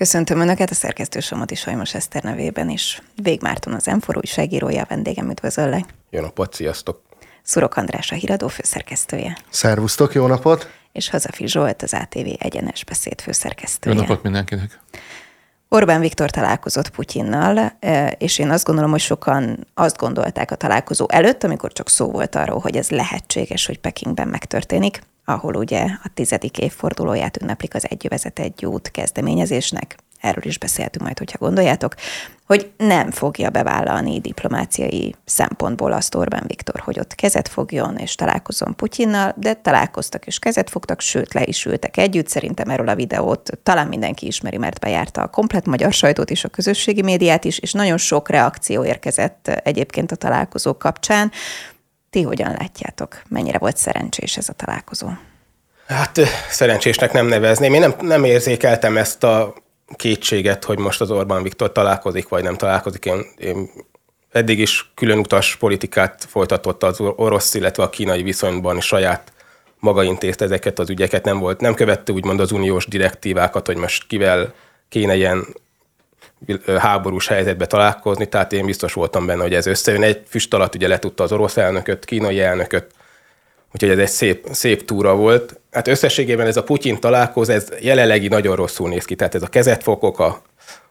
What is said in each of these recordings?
Köszöntöm Önöket a szerkesztő Somodi Sajmos Eszter nevében is. Vég Márton az Enfor újságírója, vendégem üdvözöllek. Jó napot, sziasztok! Szurok András a híradó főszerkesztője. Szervusztok, jó napot! És Hazafi Zsolt az ATV egyenes beszéd főszerkesztője. Jó napot mindenkinek! Orbán Viktor találkozott Putyinnal, és én azt gondolom, hogy sokan azt gondolták a találkozó előtt, amikor csak szó volt arról, hogy ez lehetséges, hogy Pekingben megtörténik, ahol ugye a tizedik évfordulóját ünneplik az Egyövezet egy út kezdeményezésnek, erről is beszéltünk majd, hogyha gondoljátok, hogy nem fogja bevállalni diplomáciai szempontból azt Orbán Viktor, hogy ott kezet fogjon és találkozom Putyinnal, de találkoztak és kezet fogtak, sőt le is ültek együtt. Szerintem erről a videót talán mindenki ismeri, mert bejárta a komplet magyar sajtót és a közösségi médiát is, és nagyon sok reakció érkezett egyébként a találkozó kapcsán. Ti hogyan látjátok? Mennyire volt szerencsés ez a találkozó? Hát szerencsésnek nem nevezném. Én nem, nem érzékeltem ezt a kétséget, hogy most az Orbán Viktor találkozik, vagy nem találkozik. Én, én eddig is külön utas politikát folytatott az orosz, illetve a kínai viszonyban, és saját maga intézte ezeket az ügyeket, nem volt, nem követte úgymond az uniós direktívákat, hogy most kivel kéne ilyen háborús helyzetbe találkozni, tehát én biztos voltam benne, hogy ez összejön. Egy füst alatt ugye letudta az orosz elnököt, kínai elnököt, úgyhogy ez egy szép, szép túra volt. Hát összességében ez a Putyin találkozó, ez jelenlegi nagyon rosszul néz ki. Tehát ez a kezetfokok a,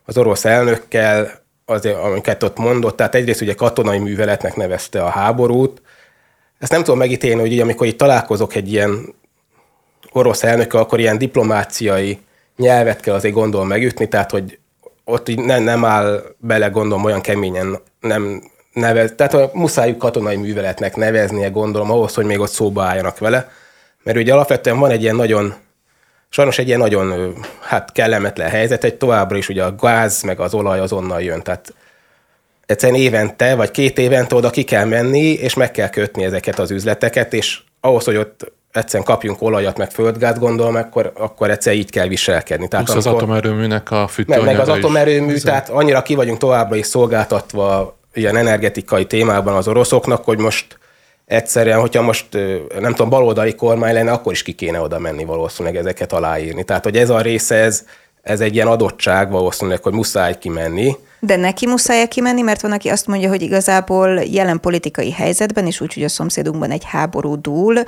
az orosz elnökkel, az, amiket ott mondott, tehát egyrészt ugye katonai műveletnek nevezte a háborút. Ezt nem tudom megítélni, hogy ugye, amikor itt találkozok egy ilyen orosz elnökkel, akkor ilyen diplomáciai nyelvet kell azért gondolom megütni, tehát hogy ott így nem, nem áll bele, gondolom, olyan keményen nem nevez, tehát muszáj katonai műveletnek neveznie, gondolom, ahhoz, hogy még ott szóba álljanak vele. Mert ugye alapvetően van egy ilyen nagyon, sajnos egy ilyen nagyon hát kellemetlen helyzet, egy továbbra is ugye a gáz meg az olaj azonnal jön, tehát egyszerűen évente vagy két évente oda ki kell menni, és meg kell kötni ezeket az üzleteket, és ahhoz, hogy ott egyszerűen kapjunk olajat, meg földgáz, gondolom, akkor, akkor egyszer így kell viselkedni. Tehát Plusz amikor, az atomerőműnek a fűtőanyaga meg, meg az atomerőmű, is. tehát annyira ki vagyunk továbbra is szolgáltatva ilyen energetikai témában az oroszoknak, hogy most egyszerűen, hogyha most nem tudom, baloldali kormány lenne, akkor is ki kéne oda menni valószínűleg ezeket aláírni. Tehát, hogy ez a része, ez, ez egy ilyen adottság valószínűleg, hogy muszáj kimenni. De neki muszáj kimenni, mert van, aki azt mondja, hogy igazából jelen politikai helyzetben, és úgy, hogy a szomszédunkban egy háború dúl,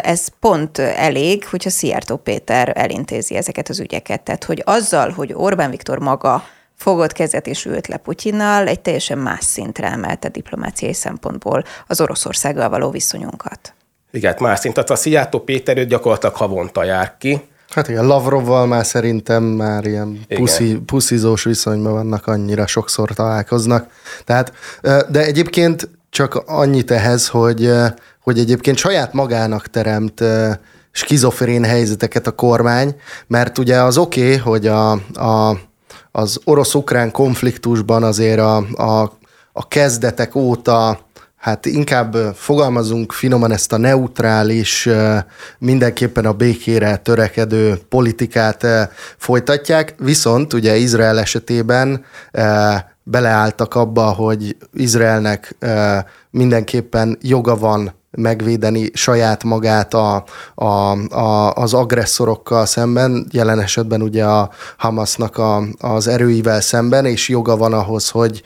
ez pont elég, hogyha Szijjártó Péter elintézi ezeket az ügyeket. Tehát, hogy azzal, hogy Orbán Viktor maga fogott kezet és ült le Putyinnal, egy teljesen más szintre emelte diplomáciai szempontból az Oroszországgal való viszonyunkat. Igen, más szint. Tehát a Szijjártó Péter őt gyakorlatilag havonta jár ki. Hát igen, Lavrovval már szerintem már ilyen puszi, puszizós viszonyban vannak, annyira sokszor találkoznak. Tehát, de egyébként csak annyit ehhez, hogy, hogy egyébként saját magának teremt skizofrén helyzeteket a kormány, mert ugye az oké, okay, hogy a, a az orosz-ukrán konfliktusban azért a, a, a kezdetek óta hát inkább fogalmazunk finoman ezt a neutrális, mindenképpen a békére törekedő politikát folytatják, viszont ugye Izrael esetében beleálltak abba, hogy Izraelnek mindenképpen joga van megvédeni saját magát a, a, a, az agresszorokkal szemben, jelen esetben ugye a Hamasnak a, az erőivel szemben, és joga van ahhoz, hogy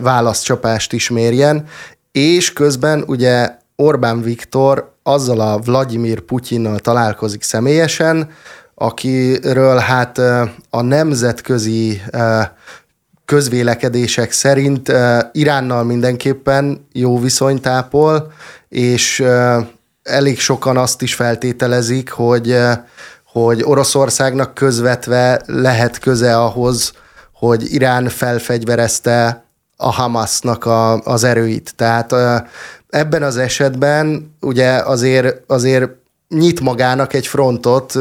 válaszcsapást is mérjen, és közben ugye Orbán Viktor azzal a Vladimir Putyinnal találkozik személyesen, akiről hát a nemzetközi közvélekedések szerint Iránnal mindenképpen jó viszonyt ápol, és elég sokan azt is feltételezik, hogy, hogy Oroszországnak közvetve lehet köze ahhoz, hogy Irán felfegyverezte a Hamasnak a, az erőit. Tehát ebben az esetben ugye azért, azért nyit magának egy frontot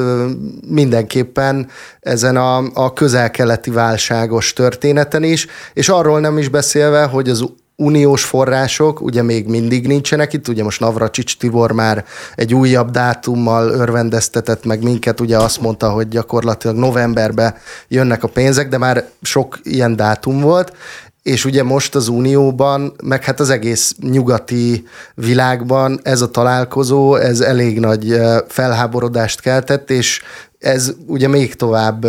mindenképpen ezen a, a közel-keleti válságos történeten is, és arról nem is beszélve, hogy az uniós források ugye még mindig nincsenek itt, ugye most Navracsics Tibor már egy újabb dátummal örvendeztetett meg minket, ugye azt mondta, hogy gyakorlatilag novemberben jönnek a pénzek, de már sok ilyen dátum volt, és ugye most az Unióban, meg hát az egész nyugati világban ez a találkozó, ez elég nagy felháborodást keltett, és ez ugye még tovább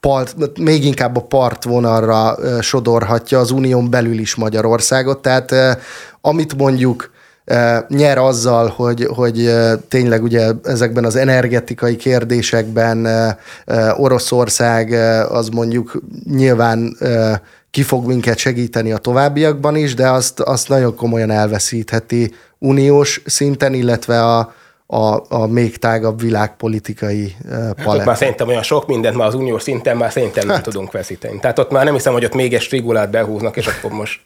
part, még inkább a partvonalra sodorhatja az unión belül is Magyarországot. Tehát amit mondjuk nyer azzal, hogy, hogy tényleg ugye ezekben az energetikai kérdésekben Oroszország az mondjuk nyilván ki fog minket segíteni a továbbiakban is, de azt, azt nagyon komolyan elveszítheti uniós szinten, illetve a, a, a még tágabb világpolitikai palett. Hát már szerintem olyan sok mindent már az uniós szinten már szerintem hát. nem tudunk veszíteni. Tehát ott már nem hiszem, hogy ott még egy strigulát behúznak, és akkor most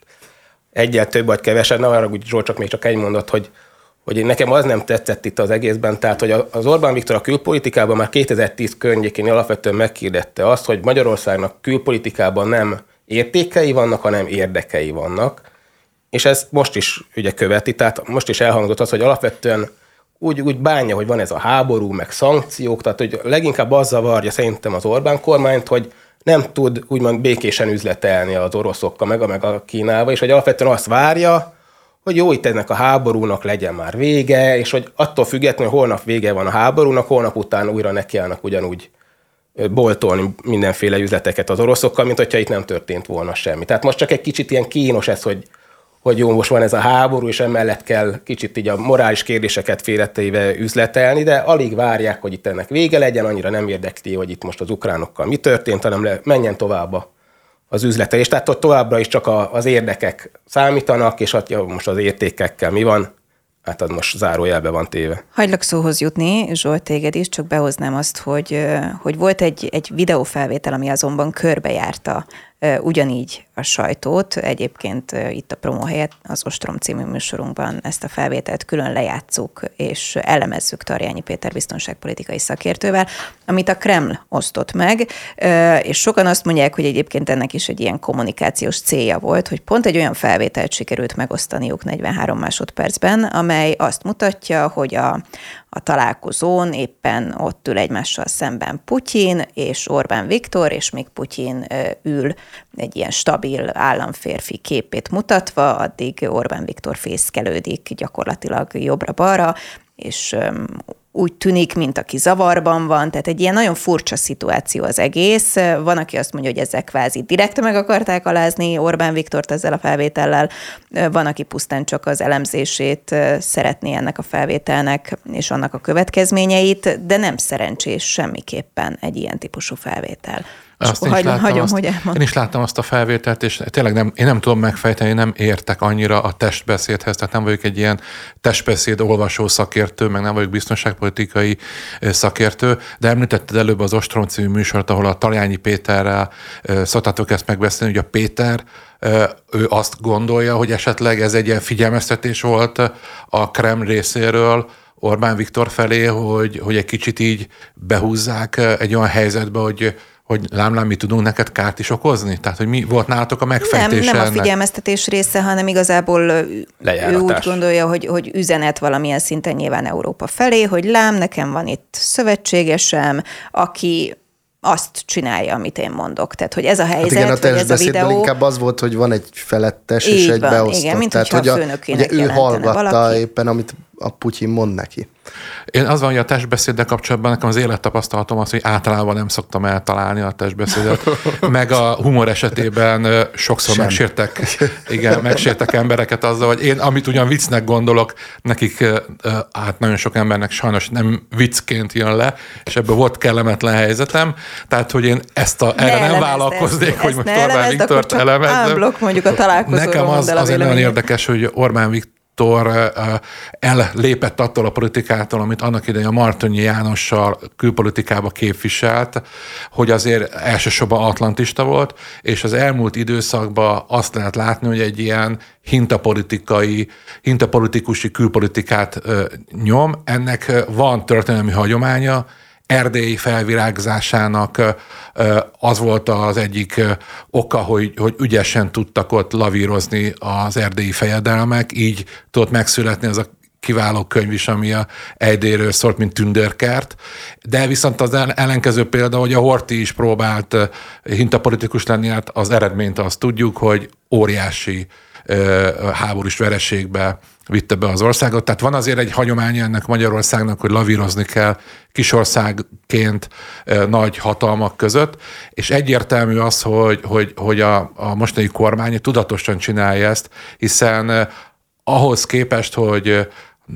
egyel több vagy kevesebb, ne arra úgy Zsolt, csak még csak egy mondat, hogy, hogy nekem az nem tetszett itt az egészben, tehát hogy az Orbán Viktor a külpolitikában már 2010 környékén alapvetően megkérdette azt, hogy Magyarországnak külpolitikában nem értékei vannak, hanem érdekei vannak, és ez most is ugye követi, tehát most is elhangzott az, hogy alapvetően úgy, úgy bánja, hogy van ez a háború, meg szankciók, tehát hogy leginkább az zavarja szerintem az Orbán kormányt, hogy nem tud úgymond békésen üzletelni az oroszokkal, meg a, meg a Kínával, és hogy alapvetően azt várja, hogy jó, itt ennek a háborúnak legyen már vége, és hogy attól függetlenül, hogy holnap vége van a háborúnak, holnap után újra nekiállnak ugyanúgy boltolni mindenféle üzleteket az oroszokkal, mint hogyha itt nem történt volna semmi. Tehát most csak egy kicsit ilyen kínos ez, hogy hogy jó, most van ez a háború, és emellett kell kicsit így a morális kérdéseket félreteive üzletelni, de alig várják, hogy itt ennek vége legyen, annyira nem érdekli, hogy itt most az ukránokkal mi történt, hanem le, menjen tovább az üzlete. És tehát ott továbbra is csak a, az érdekek számítanak, és hát ja, most az értékekkel mi van, hát az most zárójelbe van téve. Hagylak szóhoz jutni, Zsolt, téged is, csak behoznám azt, hogy, hogy volt egy, egy videófelvétel, ami azonban körbejárta ugyanígy a sajtót. Egyébként itt a promo helyett az Ostrom című műsorunkban ezt a felvételt külön lejátszuk és elemezzük Tarjányi Péter biztonságpolitikai szakértővel, amit a Kreml osztott meg, és sokan azt mondják, hogy egyébként ennek is egy ilyen kommunikációs célja volt, hogy pont egy olyan felvételt sikerült megosztaniuk 43 másodpercben, amely azt mutatja, hogy a, a találkozón éppen ott ül egymással szemben Putyin és Orbán Viktor, és még Putyin ül egy ilyen stabil államférfi képét mutatva, addig Orbán Viktor fészkelődik gyakorlatilag jobbra-balra, és úgy tűnik, mint aki zavarban van, tehát egy ilyen nagyon furcsa szituáció az egész. Van, aki azt mondja, hogy ezek kvázi direkt meg akarták alázni Orbán Viktort ezzel a felvétellel, van, aki pusztán csak az elemzését szeretné ennek a felvételnek és annak a következményeit, de nem szerencsés semmiképpen egy ilyen típusú felvétel. Azt én, hagyom, hagyom, azt, hogy én is láttam azt a felvételt, és tényleg nem, én nem tudom megfejteni, nem értek annyira a testbeszédhez, tehát nem vagyok egy ilyen testbeszéd olvasó szakértő, meg nem vagyok biztonságpolitikai szakértő, de említetted előbb az Ostrom című műsort, ahol a Taljányi Péterrel szoktátok ezt megbeszélni, hogy a Péter ő azt gondolja, hogy esetleg ez egy ilyen figyelmeztetés volt a Kreml részéről, Orbán Viktor felé, hogy, hogy egy kicsit így behúzzák egy olyan helyzetbe, hogy hogy lámlám, mi tudunk neked kárt is okozni? Tehát, hogy mi volt nálatok a megfejtése Nem, nem a figyelmeztetés része, hanem igazából Lejáratás. ő úgy gondolja, hogy, hogy üzenet valamilyen szinten nyilván Európa felé, hogy lám, nekem van itt szövetségesem, aki azt csinálja, amit én mondok. Tehát, hogy ez a helyzet, hát igen, a hogy ez a videó... inkább az volt, hogy van egy felettes és egy van, beosztott. Igen, mint Tehát, hogy a, ugye ő hallgatta valaki. éppen, amit a Putyin mond neki. Én az van, hogy a testbeszéddel kapcsolatban nekem az élettapasztalatom az, hogy általában nem szoktam eltalálni a testbeszédet, meg a humor esetében sokszor Sem. megsértek, igen, megsértek embereket azzal, hogy én, amit ugyan viccnek gondolok, nekik hát nagyon sok embernek sajnos nem viccként jön le, és ebből volt kellemetlen helyzetem, tehát, hogy én ezt a, erre ne nem vállalkoznék, ezt, hogy most Orbán Viktort elemezzem. mondjuk a találkozóról Nekem az, az nagyon érdekes, hogy Orbán Viktor Viktor ellépett attól a politikától, amit annak idején a Martonyi Jánossal külpolitikába képviselt, hogy azért elsősorban atlantista volt, és az elmúlt időszakban azt lehet látni, hogy egy ilyen hintapolitikai, hintapolitikusi külpolitikát nyom. Ennek van történelmi hagyománya, erdélyi felvirágzásának az volt az egyik oka, hogy, hogy ügyesen tudtak ott lavírozni az erdélyi fejedelmek, így tudott megszületni ez a kiváló könyv is, ami a Eidéről szólt, mint Tündörkert, de viszont az ellenkező példa, hogy a Horti is próbált hintapolitikus lenni, hát az eredményt azt tudjuk, hogy óriási háborús vereségbe vitte be az országot. Tehát van azért egy hagyománya ennek Magyarországnak, hogy lavírozni kell kisországként nagy hatalmak között, és egyértelmű az, hogy, hogy, hogy a, a mostani kormány tudatosan csinálja ezt, hiszen ahhoz képest, hogy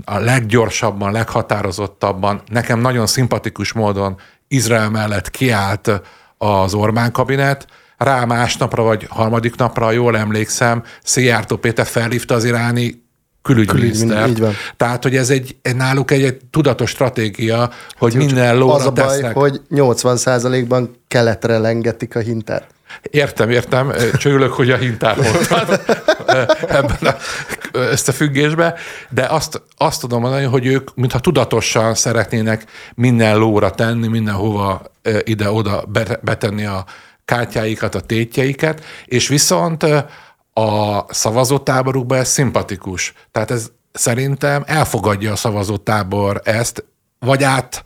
a leggyorsabban, leghatározottabban, nekem nagyon szimpatikus módon Izrael mellett kiállt az Orbán kabinet, rá másnapra vagy harmadik napra, jól emlékszem, Szijjártó Péter felhívta az iráni külügyminiszter. Így van. Tehát, hogy ez egy, náluk egy, egy tudatos stratégia, hogy Csak minden lóra Az a baj, tesznek. hogy 80%-ban keletre lengetik a hintát. Értem, értem. Csörülök, hogy a hintát mondtad ebben a összefüggésben, de azt, azt tudom mondani, hogy ők mintha tudatosan szeretnének minden lóra tenni, mindenhova ide-oda betenni a kártyáikat, a tétjeiket, és viszont a szavazótáborukban ez szimpatikus. Tehát ez szerintem elfogadja a szavazótábor ezt, vagy át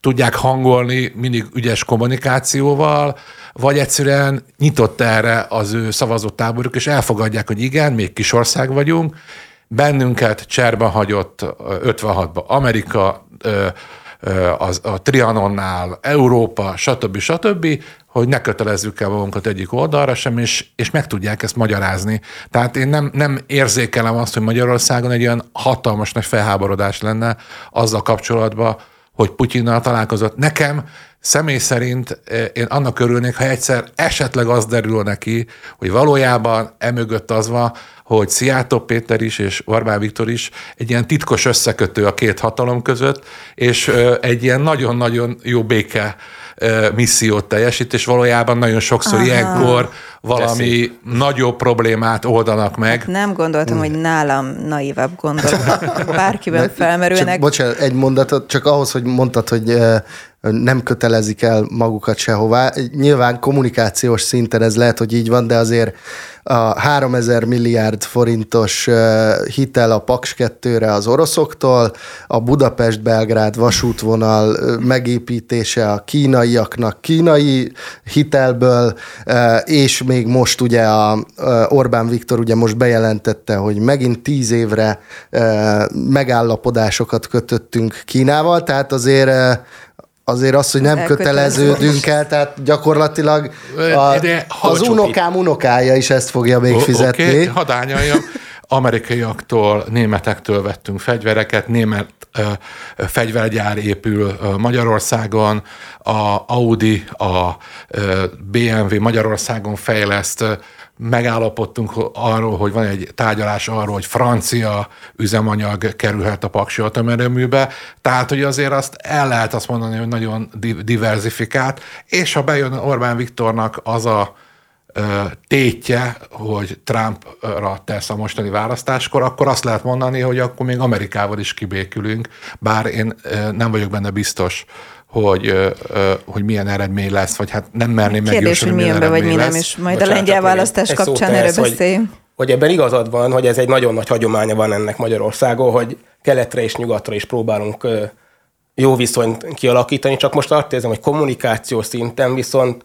tudják hangolni mindig ügyes kommunikációval, vagy egyszerűen nyitott erre az ő szavazótáboruk, és elfogadják, hogy igen, még kis ország vagyunk, bennünket cserben hagyott 56-ba Amerika, az, a Trianonnál, Európa, stb. stb., hogy ne kötelezzük el magunkat egyik oldalra sem, és, és meg tudják ezt magyarázni. Tehát én nem, nem érzékelem azt, hogy Magyarországon egy olyan hatalmas nagy felháborodás lenne azzal kapcsolatban, hogy Putyinnal találkozott. Nekem személy szerint én annak örülnék, ha egyszer esetleg az derül neki, hogy valójában emögött az van, hogy Szijjártó Péter is és Orbán Viktor is egy ilyen titkos összekötő a két hatalom között, és egy ilyen nagyon-nagyon jó béke missziót teljesít, és valójában nagyon sokszor Aha. ilyenkor valami Teszik. nagyobb problémát oldanak meg. Hát nem gondoltam, hmm. hogy nálam naívabb gondolatok bárkiben felmerülnek. Csak, bocsánat, egy mondatot, csak ahhoz, hogy mondtad, hogy nem kötelezik el magukat sehová. Nyilván kommunikációs szinten ez lehet, hogy így van, de azért a 3000 milliárd forintos hitel a Paks 2-re az oroszoktól, a Budapest-Belgrád vasútvonal megépítése a kínaiaknak kínai hitelből, és még most ugye a Orbán Viktor ugye most bejelentette, hogy megint tíz évre megállapodásokat kötöttünk Kínával, tehát azért azért az, hogy nem köteleződünk el, tehát gyakorlatilag a, de, az unokám unokája is ezt fogja még fizetni. Oké, okay, hadányaljam. Amerikaiaktól, németektől vettünk fegyvereket, német ö, fegyvergyár épül ö, Magyarországon, a Audi, a ö, BMW Magyarországon fejleszt megállapodtunk arról, hogy van egy tárgyalás arról, hogy francia üzemanyag kerülhet a paksi atomerőműbe, tehát hogy azért azt el lehet azt mondani, hogy nagyon diversifikált, és ha bejön Orbán Viktornak az a tétje, hogy Trumpra tesz a mostani választáskor, akkor azt lehet mondani, hogy akkor még Amerikával is kibékülünk, bár én nem vagyok benne biztos, hogy, hogy milyen eredmény lesz, vagy hát nem merném Kérdés, hogy milyen vagy mi nem, és majd Bocsánat, a lengyel választás kapcsán erről beszéljünk. Hogy, hogy ebben igazad van, hogy ez egy nagyon nagy hagyománya van ennek Magyarországon, hogy keletre és nyugatra is próbálunk jó viszonyt kialakítani, csak most azt érzem, hogy kommunikáció szinten viszont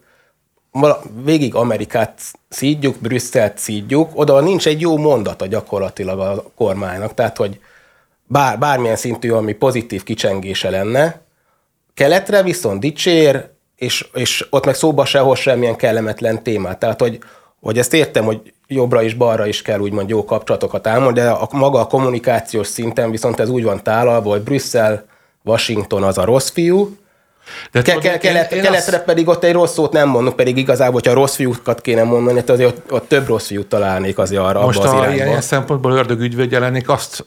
végig Amerikát szídjuk, Brüsszelt szídjuk, oda nincs egy jó mondata gyakorlatilag a kormánynak, tehát hogy bár, bármilyen szintű, ami pozitív kicsengése lenne, Keletre viszont dicsér, és, és ott meg szóba sehol semmilyen kellemetlen témát. Tehát, hogy, hogy ezt értem, hogy jobbra is balra is kell úgymond jó kapcsolatokat álmodni, de a, maga a kommunikációs szinten viszont ez úgy van tálalva, hogy Brüsszel, Washington az a rossz fiú, de ke- ke- kelet, én, én keletre azt... pedig ott egy rossz szót nem mondunk, pedig igazából, hogyha rossz fiúkat kéne mondani, hát azért ott, ott több rossz fiút találnék azért arra Most abba az irányba. ilyen szempontból ördögügyvéd lennék, azt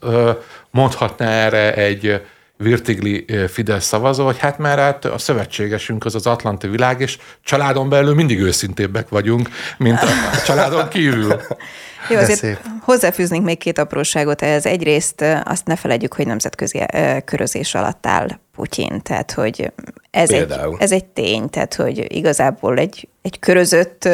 mondhatná erre egy Virtigli Fidesz szavazó, hogy hát már hát a szövetségesünk az az Atlanti világ, és családon belül mindig őszintébbek vagyunk, mint a családon kívül. Jó, azért szép. hozzáfűznénk még két apróságot ehhez. Egyrészt azt ne felejtjük, hogy nemzetközi körözés alatt áll Putyin, tehát hogy ez egy, ez egy tény, tehát hogy igazából egy, egy körözött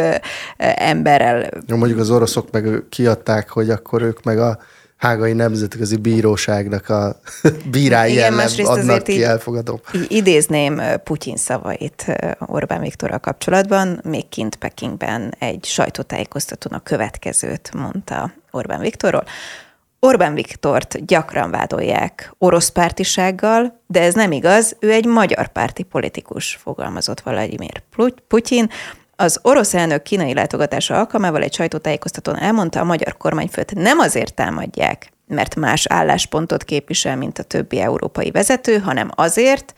emberrel... Jó, mondjuk az oroszok meg kiadták, hogy akkor ők meg a Hágai Nemzetközi Bíróságnak a bírái Igen, ellen adnak ki elfogadó. Idézném Putyin szavait Orbán Viktorral kapcsolatban, még kint Pekingben egy sajtótájékoztatón a következőt mondta Orbán Viktorról. Orbán Viktort gyakran vádolják orosz pártisággal, de ez nem igaz, ő egy magyar párti politikus, fogalmazott Vladimir Putyin. Az orosz elnök kínai látogatása alkalmával egy sajtótájékoztatón elmondta, a magyar kormányfőt nem azért támadják, mert más álláspontot képvisel, mint a többi európai vezető, hanem azért,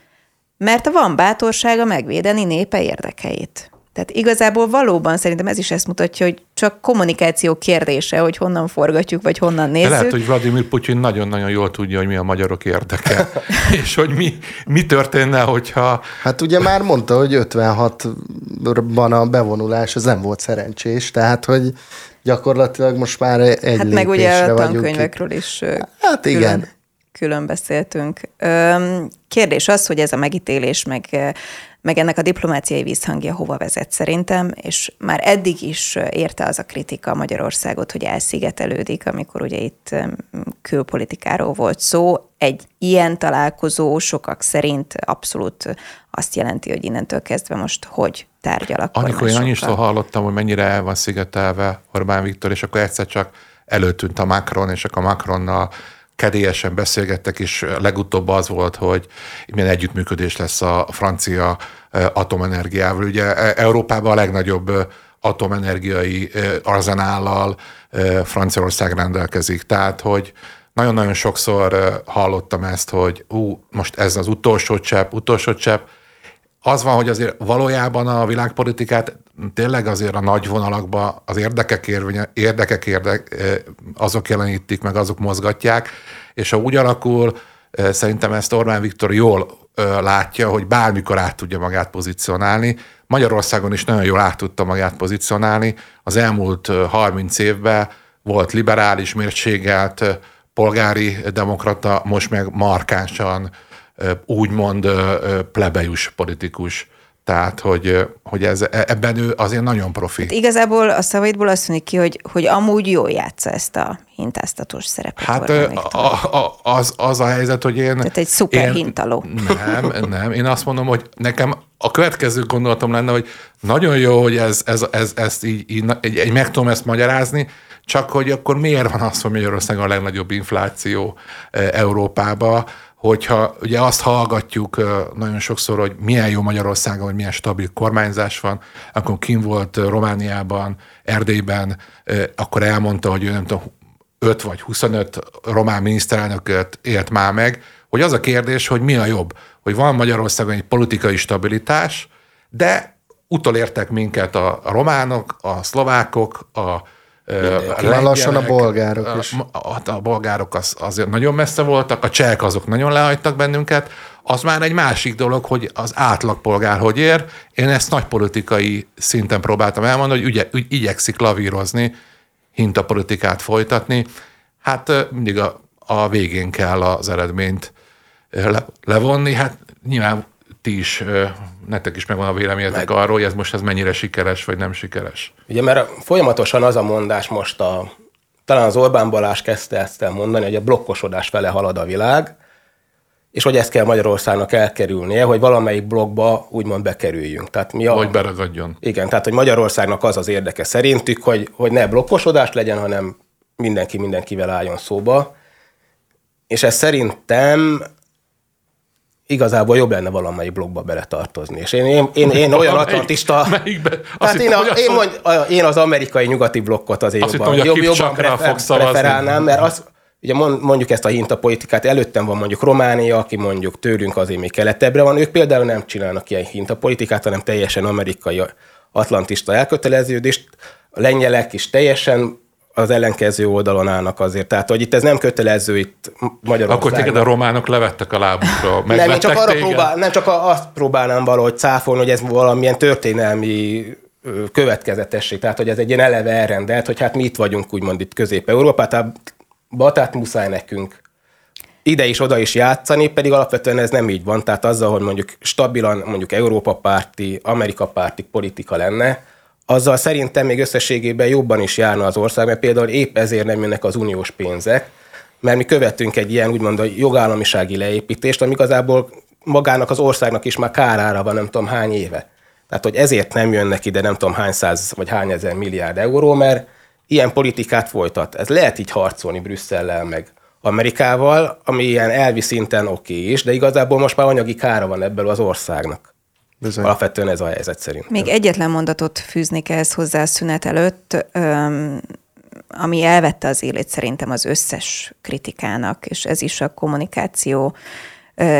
mert van bátorsága megvédeni népe érdekeit. Tehát igazából valóban szerintem ez is ezt mutatja, hogy csak kommunikáció kérdése, hogy honnan forgatjuk, vagy honnan nézzük. De lehet, hogy Vladimir Putyin nagyon-nagyon jól tudja, hogy mi a magyarok érdeke, és hogy mi, mi történne, hogyha... Hát ugye már mondta, hogy 56-ban a bevonulás az nem volt szerencsés, tehát hogy gyakorlatilag most már egy Hát meg ugye a tankönyvekről is hát külön, igen. külön beszéltünk. Kérdés az, hogy ez a megítélés, meg meg ennek a diplomáciai visszhangja hova vezet szerintem, és már eddig is érte az a kritika Magyarországot, hogy elszigetelődik, amikor ugye itt külpolitikáról volt szó. Egy ilyen találkozó sokak szerint abszolút azt jelenti, hogy innentől kezdve most hogy tárgyal a Amikor én annyi hallottam, hogy mennyire el van szigetelve Orbán Viktor, és akkor egyszer csak előtűnt a Macron, és akkor a Macronnal kedélyesen beszélgettek, és legutóbb az volt, hogy milyen együttműködés lesz a francia atomenergiával. Ugye e, Európában a legnagyobb atomenergiai arzenállal Franciaország rendelkezik. Tehát, hogy nagyon-nagyon sokszor hallottam ezt, hogy ú, most ez az utolsó csepp, utolsó csepp. Az van, hogy azért valójában a világpolitikát tényleg azért a nagy vonalakban az érdekek, érvénye, érdekek érdek, azok jelenítik, meg azok mozgatják, és ha úgy alakul, szerintem ezt Orbán Viktor jól látja, hogy bármikor át tudja magát pozícionálni. Magyarországon is nagyon jól át tudta magát pozícionálni. Az elmúlt 30 évben volt liberális, mértségelt, polgári demokrata, most meg markánsan úgymond plebejus politikus. Tehát, hogy, hogy ez, e, ebben ő azért nagyon profi. Hát igazából a szavaidból azt mondjuk ki, hogy, hogy amúgy jól játsza ezt a hintáztatós szerepet. Hát a, a, az, az a helyzet, hogy én... Tehát egy szuper én, hintaló. Nem, nem. Én azt mondom, hogy nekem a következő gondolatom lenne, hogy nagyon jó, hogy ez, ez, ez, ezt így, így egy meg tudom ezt magyarázni, csak hogy akkor miért van az, hogy Magyarországon a legnagyobb infláció Európába, hogyha ugye azt hallgatjuk nagyon sokszor, hogy milyen jó Magyarországon, hogy milyen stabil kormányzás van, akkor kim volt Romániában, Erdélyben, akkor elmondta, hogy ő nem tudom, 5 vagy 25 román miniszterelnököt élt már meg, hogy az a kérdés, hogy mi a jobb, hogy van Magyarországon egy politikai stabilitás, de utolértek minket a, románok, a szlovákok, a már lassan a bolgárok is. A, a, a bolgárok az, azért nagyon messze voltak, a csehek azok nagyon lehagytak bennünket, az már egy másik dolog, hogy az átlagpolgár hogy ér. Én ezt nagy politikai szinten próbáltam elmondani, hogy ügye, ügy, igyekszik lavírozni, hintapolitikát folytatni. Hát mindig a, a végén kell az eredményt le, levonni. Hát nyilván ti is, nektek is megvan a véleményetek Meg. arról, hogy ez most ez mennyire sikeres, vagy nem sikeres. Ugye, mert folyamatosan az a mondás most a, talán az Orbán Balázs kezdte ezt el mondani, hogy a blokkosodás fele halad a világ, és hogy ezt kell Magyarországnak elkerülnie, hogy valamelyik blokkba úgymond bekerüljünk. Tehát mi a, hogy berazadjon. Igen, tehát hogy Magyarországnak az az érdeke szerintük, hogy, hogy ne blokkosodás legyen, hanem mindenki mindenkivel álljon szóba. És ez szerintem igazából jobb lenne valamelyik blogba beletartozni. És én, én, én, én olyan atlantista... Melyikbe? Tehát én, a, én, mond, a, én az amerikai nyugati blokkot azért azt jobban, hittem, jobb, jobban prefer, preferálnám, mert az, ugye mondjuk ezt a hintapolitikát, előttem van mondjuk Románia, aki mondjuk tőlünk azért még keletebbre van, ők például nem csinálnak ilyen hintapolitikát, hanem teljesen amerikai atlantista elköteleződést, a lengyelek is teljesen az ellenkező oldalon állnak azért. Tehát, hogy itt ez nem kötelező itt Magyarországon. Akkor téged a románok levettek a lábukra. Nem, én csak, arra próbál, nem csak azt próbálnám valahogy cáfolni, hogy ez valamilyen történelmi következetesség, tehát hogy ez egy ilyen eleve elrendelt, hogy hát mi itt vagyunk úgymond itt Közép-Európában, tehát muszáj nekünk ide is, oda is játszani, pedig alapvetően ez nem így van. Tehát azzal, hogy mondjuk stabilan mondjuk Európa párti, Amerika párti politika lenne, azzal szerintem még összességében jobban is járna az ország, mert például épp ezért nem jönnek az uniós pénzek, mert mi követtünk egy ilyen úgymond a jogállamisági leépítést, ami igazából magának az országnak is már kárára van nem tudom hány éve. Tehát, hogy ezért nem jönnek ide nem tudom hány száz vagy hány ezer milliárd euró, mert ilyen politikát folytat. Ez lehet így harcolni Brüsszellel meg Amerikával, ami ilyen elvi szinten oké okay is, de igazából most már anyagi kára van ebből az országnak. Bizony. Alapvetően ez a helyzet szerint. Még egyetlen mondatot fűznék ehhez hozzá a szünet előtt, ami elvette az élét szerintem az összes kritikának, és ez is a kommunikáció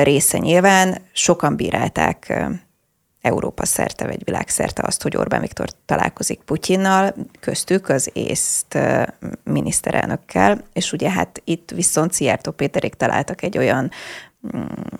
része nyilván. Sokan bírálták Európa szerte vagy világszerte azt, hogy Orbán Viktor találkozik Putyinnal, köztük az észt miniszterelnökkel, és ugye hát itt viszont Szijjártó Péterék találtak egy olyan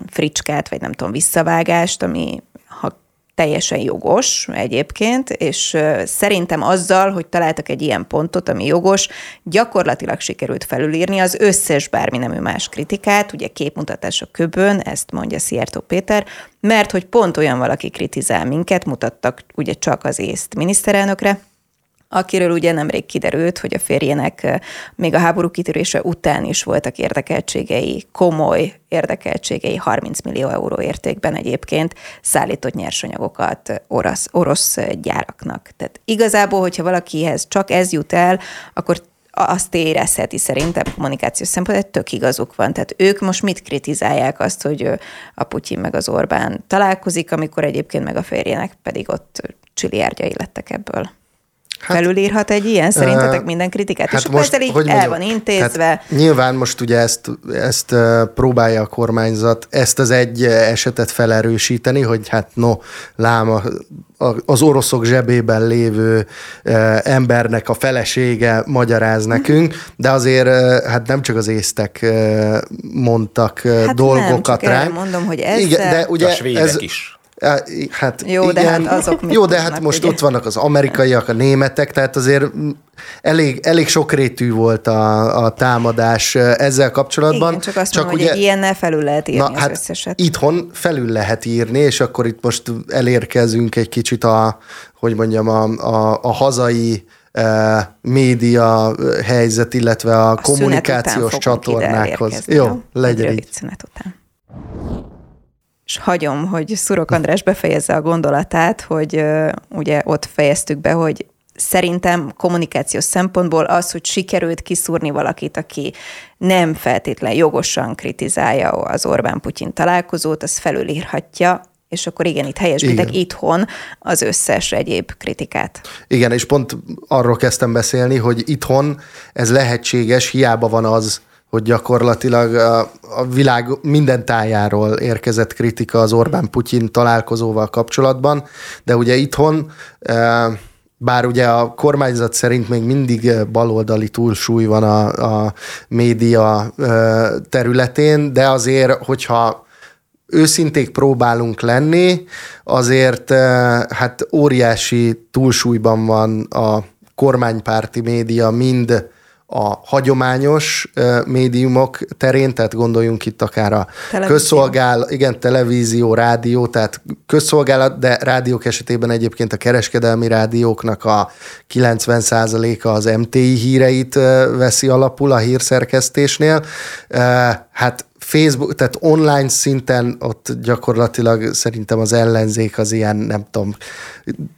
fricskát, vagy nem tudom, visszavágást, ami ha teljesen jogos egyébként, és szerintem azzal, hogy találtak egy ilyen pontot, ami jogos, gyakorlatilag sikerült felülírni az összes bármi nemű más kritikát, ugye képmutatás a köbön, ezt mondja Szijjártó Péter, mert hogy pont olyan valaki kritizál minket, mutattak ugye csak az észt miniszterelnökre, akiről ugye nemrég kiderült, hogy a férjének még a háború kitörése után is voltak érdekeltségei, komoly érdekeltségei, 30 millió euró értékben egyébként szállított nyersanyagokat orosz, orosz gyáraknak. Tehát igazából, hogyha valakihez csak ez jut el, akkor azt érezheti szerintem kommunikációs szempontból, tök igazuk van. Tehát ők most mit kritizálják azt, hogy a Putyin meg az Orbán találkozik, amikor egyébként meg a férjének pedig ott csiliárdjai lettek ebből. Hát, Felülírhat egy ilyen? Szerintetek minden kritikát? Hát és most, ezzel így hogy el mondjam, van intézve. Hát nyilván most ugye ezt, ezt próbálja a kormányzat ezt az egy esetet felerősíteni, hogy hát no, lám az oroszok zsebében lévő embernek a felesége magyaráz mhm. nekünk, de azért hát nem csak az észtek mondtak hát dolgokat nem, ránk. mondom, hogy ez... Igen, de ugye a svédek ez, is. Hát jó, de hát azok Jó, de hát most ugye? ott vannak az amerikaiak, a németek, tehát azért elég, elég sokrétű volt a, a támadás ezzel kapcsolatban. Igen, csak azt csak mondom, ugye, hogy egy ilyennel felül lehet írni na, az hát összeset. Itthon felül lehet írni, és akkor itt most elérkezünk egy kicsit a, hogy mondjam, a, a, a hazai média helyzet, illetve a, a kommunikációs csatornákhoz. Jó, legyen így. Szünet után és hagyom, hogy Szurok András befejezze a gondolatát, hogy ugye ott fejeztük be, hogy szerintem kommunikációs szempontból az, hogy sikerült kiszúrni valakit, aki nem feltétlen jogosan kritizálja az Orbán-Putyin találkozót, az felülírhatja, és akkor igen, itt helyesbitek itthon az összes egyéb kritikát. Igen, és pont arról kezdtem beszélni, hogy itthon ez lehetséges, hiába van az, hogy gyakorlatilag a, a világ minden tájáról érkezett kritika az Orbán-Putyin találkozóval kapcsolatban, de ugye itthon e, bár ugye a kormányzat szerint még mindig baloldali túlsúly van a, a média e, területén, de azért, hogyha őszinték próbálunk lenni, azért e, hát óriási túlsúlyban van a kormánypárti média mind a hagyományos médiumok terén, tehát gondoljunk itt akár a közszolgál, igen, televízió, rádió, tehát közszolgálat, de rádiók esetében egyébként a kereskedelmi rádióknak a 90%-a az MTI híreit veszi alapul a hírszerkesztésnél. Hát Facebook, tehát online szinten ott gyakorlatilag szerintem az ellenzék az ilyen, nem tudom,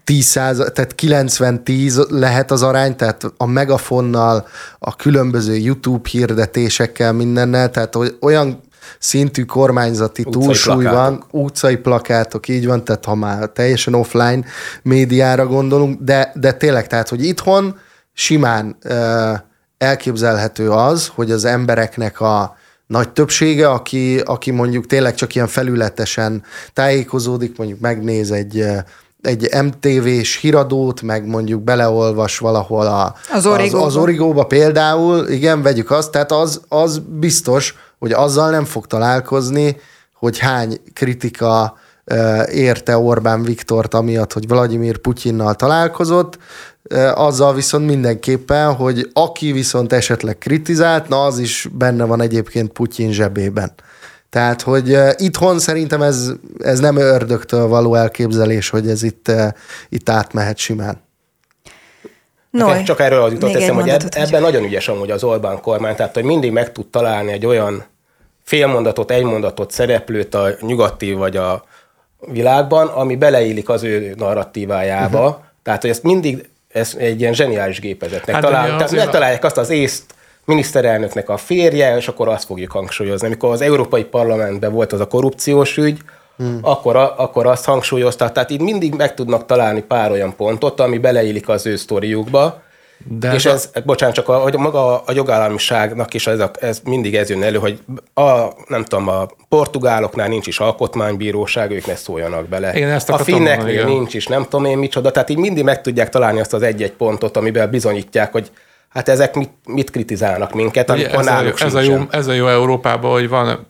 10 tehát 90-10 lehet az arány, tehát a megafonnal, a különböző YouTube hirdetésekkel, mindennel, tehát olyan szintű kormányzati utcai túlsúly plakátok. van, utcai plakátok, így van, tehát ha már teljesen offline médiára gondolunk, de, de tényleg, tehát, hogy itthon simán uh, elképzelhető az, hogy az embereknek a nagy többsége, aki, aki mondjuk tényleg csak ilyen felületesen tájékozódik, mondjuk megnéz egy egy MTV-s híradót, meg mondjuk beleolvas valahol a, az, origóba. az, az origóba például, igen, vegyük azt, tehát az, az biztos, hogy azzal nem fog találkozni, hogy hány kritika érte Orbán Viktort amiatt, hogy Vladimir Putyinnal találkozott, azzal viszont mindenképpen, hogy aki viszont esetleg kritizált, na az is benne van egyébként Putyin zsebében. Tehát, hogy itthon szerintem ez, ez nem ördögtől való elképzelés, hogy ez itt, itt átmehet simán. No, csak erről az jutott eszem, hogy eb- ebben nagyon ügyes amúgy az Orbán kormány, tehát hogy mindig meg tud találni egy olyan félmondatot, egy mondatot szereplőt a nyugati vagy a világban, ami beleillik az ő narratívájába. Uh-huh. Tehát, hogy ezt mindig ez egy ilyen zseniális gépezetnek hát talál, tehát megtalálják azt az észt miniszterelnöknek a férje, és akkor azt fogjuk hangsúlyozni. Amikor az Európai Parlamentben volt az a korrupciós ügy, hmm. akkor, akkor azt hangsúlyozta. Tehát itt mindig meg tudnak találni pár olyan pontot, ami beleillik az ő sztoriukba, de és ez, a... bocsánat, csak a, hogy maga a jogállamiságnak is ez, a, ez mindig ez jön elő, hogy a, nem tudom, a portugáloknál nincs is alkotmánybíróság, ők ne szóljanak bele. Én ezt a finneknél nincs is, nem tudom én micsoda, tehát így mindig meg tudják találni azt az egy-egy pontot, amiben bizonyítják, hogy hát ezek mit, mit kritizálnak minket, amikor ez náluk a, ez, a jó, ez a jó Európában, hogy van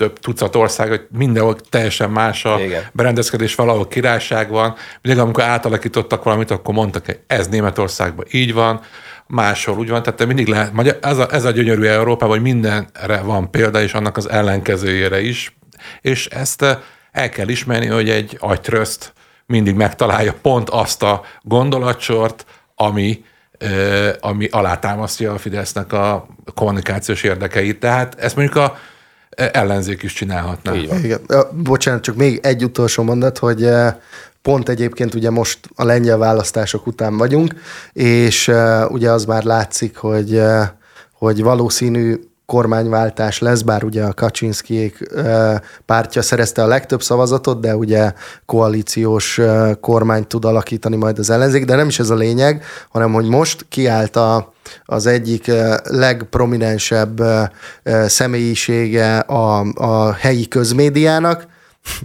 több tucat ország, hogy mindenhol teljesen más a Igen. berendezkedés, valahol királyság van. Mindig amikor átalakítottak valamit, akkor mondtak, hogy ez Németországban így van, máshol úgy van, tehát mindig lehet, ez a, ez a gyönyörű Európában, hogy mindenre van példa, és annak az ellenkezőjére is, és ezt eh, el kell ismerni, hogy egy agytrözt mindig megtalálja pont azt a gondolatsort, ami, eh, ami alátámasztja a Fidesznek a kommunikációs érdekeit. Tehát ezt mondjuk a ellenzék is csinálhatná. Igen. Bocsánat, csak még egy utolsó mondat, hogy pont egyébként ugye most a lengyel választások után vagyunk, és ugye az már látszik, hogy, hogy valószínű kormányváltás lesz, bár ugye a Kaczynszkijék pártja szerezte a legtöbb szavazatot, de ugye koalíciós kormányt tud alakítani majd az ellenzék, de nem is ez a lényeg, hanem hogy most kiállt a, az egyik legprominensebb személyisége a, a helyi közmédiának,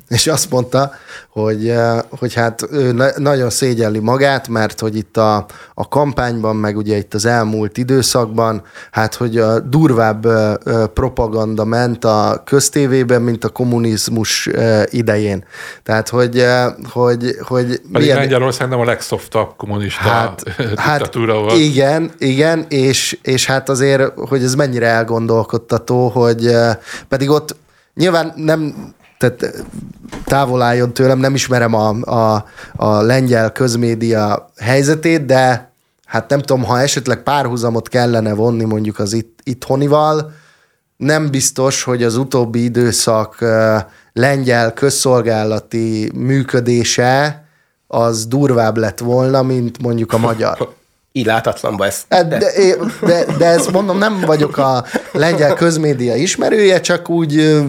és azt mondta, hogy, eh, hogy hát ő nagyon szégyelli magát, mert hogy itt a, a kampányban, meg ugye itt az elmúlt időszakban, hát hogy a durvább eh, eh, propaganda ment a köztévében, mint a kommunizmus idején. Tehát, hogy, hogy, hogy Pedig milyen... Lengyelország nem a legszoftabb kommunista hát, diktatúra hát volt. Igen, igen, és, és hát azért, hogy ez mennyire elgondolkodtató, hogy pedig ott Nyilván nem tehát távol álljon tőlem, nem ismerem a, a, a lengyel közmédia helyzetét, de hát nem tudom, ha esetleg párhuzamot kellene vonni mondjuk az itt, itthonival, nem biztos, hogy az utóbbi időszak uh, lengyel közszolgálati működése az durvább lett volna, mint mondjuk a magyar. így látatlanba ezt. De, de, de, de ezt mondom, nem vagyok a lengyel közmédia ismerője, csak úgy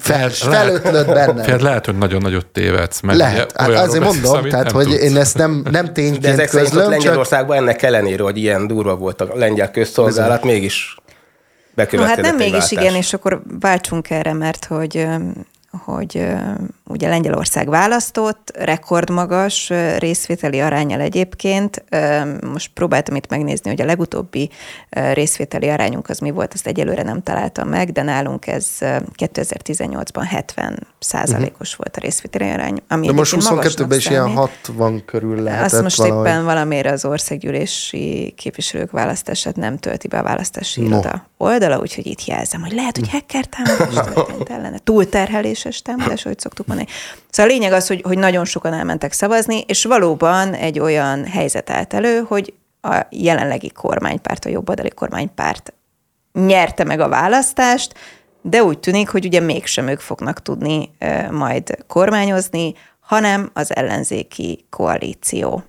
fel, felötlött benne. Fél, lehet, hogy nagyon nagyot tévedsz. Mert lehet, hát azért mondom, tehát, hogy tudsz. én ezt nem, nem tényként De ezek közlöm, szerint Lengyelországban csak... ennek ellenére, hogy ilyen durva volt a lengyel közszolgálat, mégis bekövetkezett no, hát nem mégis váltás. igen, és akkor váltsunk erre, mert hogy hogy ugye Lengyelország választott, rekordmagas részvételi arányal egyébként. Most próbáltam itt megnézni, hogy a legutóbbi részvételi arányunk az mi volt, ezt egyelőre nem találtam meg, de nálunk ez 2018-ban 70 százalékos volt a részvételi arány. Ami de most 22-ben is ilyen 60 körül lehetett Azt most valahogy. éppen valamire az országgyűlési képviselők választását nem tölti be a választási no. iroda oldala, úgyhogy itt jelzem, hogy lehet, hogy hacker támadás történt ellene, túlterheléses támadás, hogy szoktuk mondani. Szóval a lényeg az, hogy, hogy nagyon sokan elmentek szavazni, és valóban egy olyan helyzet állt elő, hogy a jelenlegi kormánypárt, a jobboldali kormánypárt nyerte meg a választást, de úgy tűnik, hogy ugye mégsem ők fognak tudni majd kormányozni, hanem az ellenzéki koalíció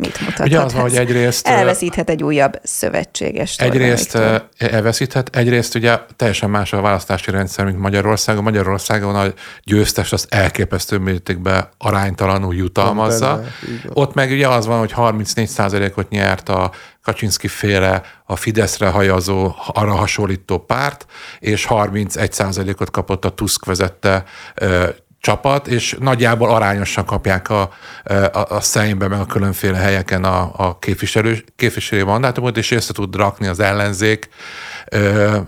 mit mutathat? Ugye az van, hogy egyrészt... Elveszíthet egy újabb szövetséges. Egyrészt elveszíthet, egyrészt ugye teljesen más a választási rendszer, mint Magyarországon. Magyarországon a győztes az elképesztő mértékben aránytalanul jutalmazza. Benne, Ott meg ugye az van, hogy 34%-ot nyert a Kaczynszki féle a Fideszre hajazó, arra hasonlító párt, és 31%-ot kapott a Tusk vezette csapat, és nagyjából arányosan kapják a, a, a szembe, meg a különféle helyeken a, a képviselő, képviselői mandátumot, és össze tud rakni az ellenzék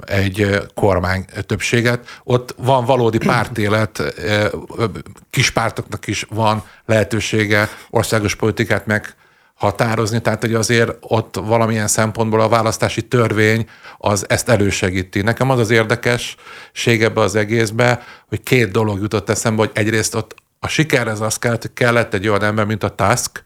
egy kormány többséget. Ott van valódi pártélet, kis pártoknak is van lehetősége országos politikát meg határozni, tehát hogy azért ott valamilyen szempontból a választási törvény az ezt elősegíti. Nekem az az érdekesség ebbe az egészbe, hogy két dolog jutott eszembe, hogy egyrészt ott a sikerhez az kellett, hogy kellett egy olyan ember, mint a Tusk,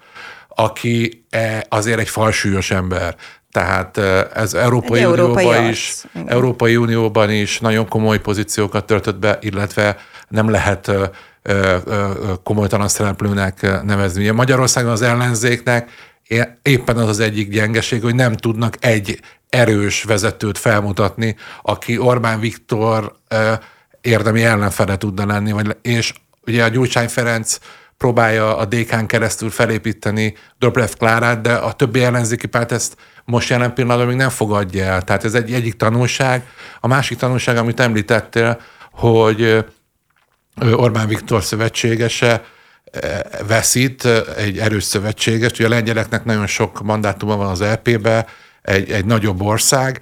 aki azért egy falsúlyos ember. Tehát ez Európai Unióban is, Európai Unióban is nagyon komoly pozíciókat töltött be, illetve nem lehet komolytalan szereplőnek nevezni. Ugye Magyarországon az ellenzéknek éppen az az egyik gyengeség, hogy nem tudnak egy erős vezetőt felmutatni, aki Orbán Viktor érdemi ellenfele tudna lenni, vagy, és ugye a Gyurcsány Ferenc próbálja a DK-n keresztül felépíteni Dobrev Klárát, de a többi ellenzéki párt ezt most jelen pillanatban még nem fogadja el. Tehát ez egy egyik tanulság. A másik tanulság, amit említettél, hogy Orbán Viktor szövetségese veszít egy erős szövetséges. Ugye a lengyeleknek nagyon sok mandátuma van az EP-be, egy, egy nagyobb ország.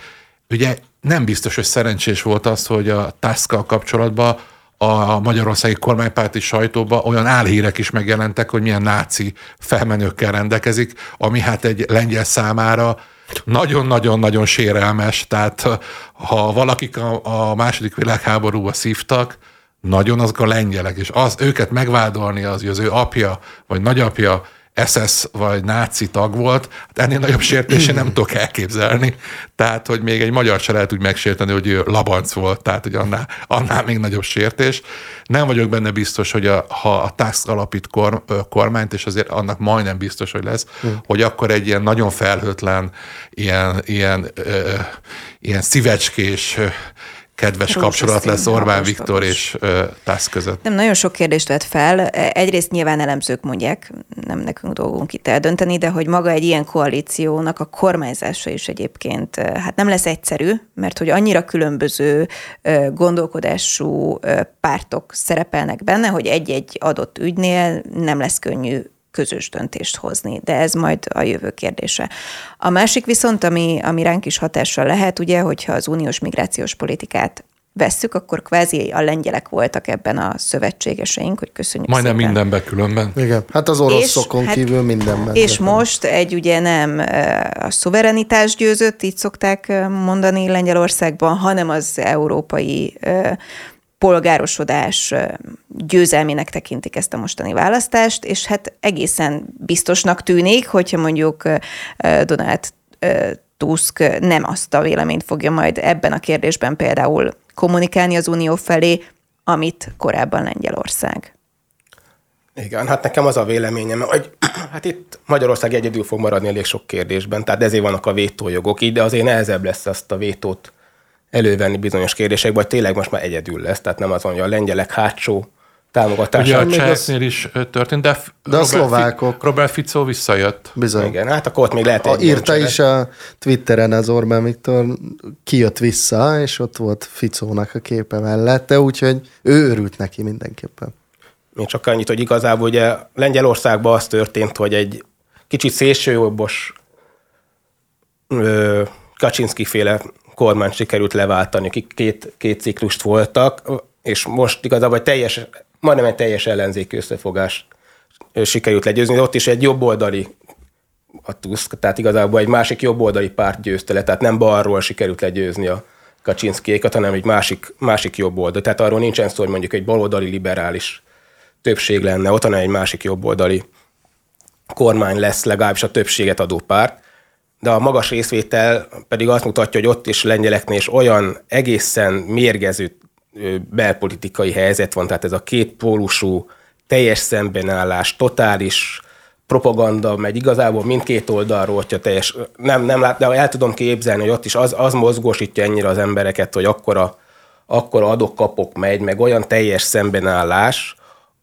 Ugye nem biztos, hogy szerencsés volt az, hogy a task kapcsolatban a magyarországi kormánypárti sajtóban olyan álhírek is megjelentek, hogy milyen náci felmenőkkel rendelkezik, ami hát egy lengyel számára nagyon-nagyon-nagyon sérelmes, tehát ha valakik a, a második világháborúba szívtak, nagyon azok a lengyelek, és az, őket megvádolni az, hogy az ő apja vagy nagyapja SS vagy náci tag volt, hát ennél nagyobb sértésé nem tudok elképzelni. Tehát, hogy még egy magyar se lehet úgy megsérteni, hogy ő labanc volt, tehát, hogy annál, annál még nagyobb sértés. Nem vagyok benne biztos, hogy a, ha a TASZ alapít kor, kormányt, és azért annak majdnem biztos, hogy lesz, hmm. hogy akkor egy ilyen nagyon felhőtlen, ilyen, ilyen, ö, ilyen szívecskés kedves kapcsolat lesz Orbán Viktor és Tász között. Nem, nagyon sok kérdést vett fel. Egyrészt nyilván elemzők mondják, nem nekünk dolgunk itt eldönteni, de hogy maga egy ilyen koalíciónak a kormányzása is egyébként hát nem lesz egyszerű, mert hogy annyira különböző gondolkodású pártok szerepelnek benne, hogy egy-egy adott ügynél nem lesz könnyű közös döntést hozni, de ez majd a jövő kérdése. A másik viszont, ami, ami ránk is hatással lehet, ugye, hogyha az uniós migrációs politikát vesszük, akkor kvázi a lengyelek voltak ebben a szövetségeseink, hogy köszönjük Majdnem szépen. mindenben különben. Igen, hát az oroszokon és, kívül hát, mindenben. És most egy ugye nem a szuverenitás győzött, így szokták mondani Lengyelországban, hanem az európai polgárosodás győzelmének tekintik ezt a mostani választást, és hát egészen biztosnak tűnik, hogyha mondjuk Donald Tusk nem azt a véleményt fogja majd ebben a kérdésben például kommunikálni az Unió felé, amit korábban Lengyelország. Igen, hát nekem az a véleményem, hogy hát itt Magyarország egyedül fog maradni elég sok kérdésben, tehát ezért vannak a vétójogok, így de azért nehezebb lesz azt a vétót elővenni bizonyos kérdésekben, vagy tényleg most már egyedül lesz, tehát nem azon, hogy a lengyelek hátsó támogatása. Ugye a Csehsznél is történt, de, de a szlovákok. Robert Fico visszajött. Bizony. Igen, hát akkor ott még lehet egy Írta is a Twitteren az Orbán Viktor, kijött vissza, és ott volt Ficónak a képe mellette, úgyhogy ő örült neki mindenképpen. Még csak annyit, hogy igazából ugye Lengyelországban az történt, hogy egy kicsit szélsőjobbos Kaczynski féle kormány sikerült leváltani, akik két, két ciklust voltak, és most igazából teljes, majdnem egy teljes ellenzéki összefogás sikerült legyőzni, ott is egy jobboldali a Tusk, tehát igazából egy másik jobboldali párt győzte le, tehát nem balról sikerült legyőzni a Kaczynszkiékat, hanem egy másik, másik jobboldal. Tehát arról nincsen szó, hogy mondjuk egy baloldali liberális többség lenne, ott hanem egy másik jobboldali kormány lesz legalábbis a többséget adó párt de a magas részvétel pedig azt mutatja, hogy ott is lengyeleknél is olyan egészen mérgező belpolitikai helyzet van, tehát ez a két pólusú, teljes szembenállás, totális propaganda megy. Igazából mindkét oldalról, hogyha teljes, nem, nem lát, de el tudom képzelni, hogy ott is az, az mozgósítja ennyire az embereket, hogy akkora, akkora adok-kapok megy, meg olyan teljes szembenállás,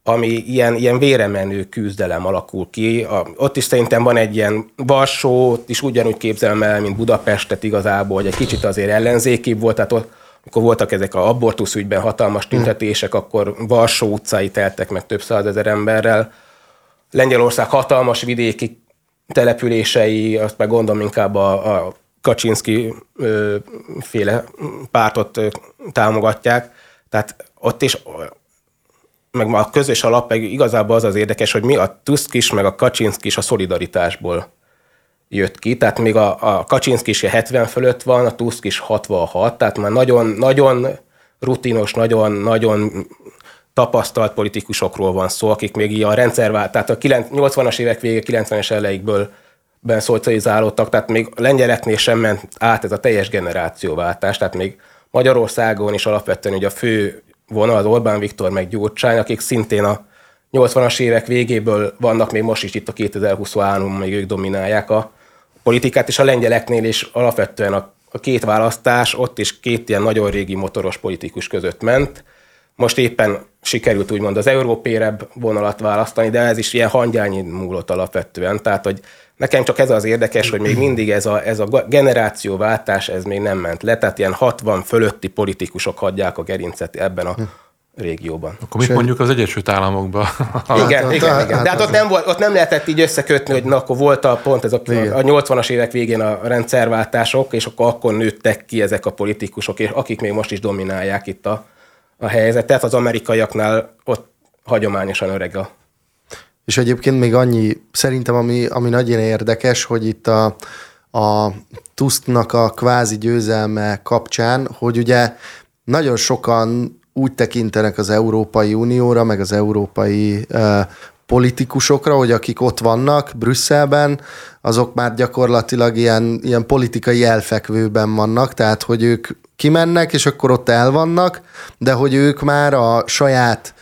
ami ilyen, ilyen véremenő küzdelem alakul ki. A, ott is szerintem van egy ilyen Varsót is ugyanúgy képzelem el, mint Budapestet igazából, hogy egy kicsit azért ellenzékibb volt, tehát ott, amikor voltak ezek a abortusz ügyben hatalmas tüntetések, akkor Varsó utcái teltek meg több százezer emberrel. Lengyelország hatalmas vidéki települései, azt meg gondolom inkább a, a Kaczynski ö, féle pártot ö, támogatják. Tehát ott is meg a közös alap, meg igazából az az érdekes, hogy mi a Tusk is, meg a Kaczynszki is a szolidaritásból jött ki, tehát még a, a Kaczynszki is 70 fölött van, a Tusk is 66, tehát már nagyon, nagyon rutinos, nagyon, nagyon tapasztalt politikusokról van szó, akik még ilyen a rendszervált, tehát a 80-as évek vége, 90-es elejékből ben szocializálódtak, tehát még a lengyeleknél sem ment át ez a teljes generációváltás, tehát még Magyarországon is alapvetően ugye a fő vonal az Orbán Viktor meg Gyurcsány, akik szintén a 80-as évek végéből vannak még most is itt a 2023 még ők dominálják a politikát, és a lengyeleknél is alapvetően a, a két választás ott is két ilyen nagyon régi motoros politikus között ment. Most éppen sikerült úgymond az európérebb vonalat választani, de ez is ilyen hangyányi múlott alapvetően. Tehát, hogy nekem csak ez az érdekes, hogy még mindig ez a, ez a generációváltás, ez még nem ment le, tehát ilyen 60 fölötti politikusok hagyják a gerincet ebben a régióban. Akkor mit mondjuk az Egyesült Államokban? igen, hát, igen, hát, igen. De hát ott nem, volt, ott nem lehetett így összekötni, hogy na, akkor volt a pont ez a, a 80-as évek végén a rendszerváltások, és akkor akkor nőttek ki ezek a politikusok, és akik még most is dominálják itt a, a helyzetet. Az amerikaiaknál ott hagyományosan öreg a és egyébként még annyi, szerintem ami, ami nagyon érdekes, hogy itt a, a Tusknak a kvázi győzelme kapcsán, hogy ugye nagyon sokan úgy tekintenek az Európai Unióra, meg az európai uh, politikusokra, hogy akik ott vannak Brüsszelben, azok már gyakorlatilag ilyen, ilyen politikai elfekvőben vannak, tehát hogy ők kimennek, és akkor ott elvannak, de hogy ők már a saját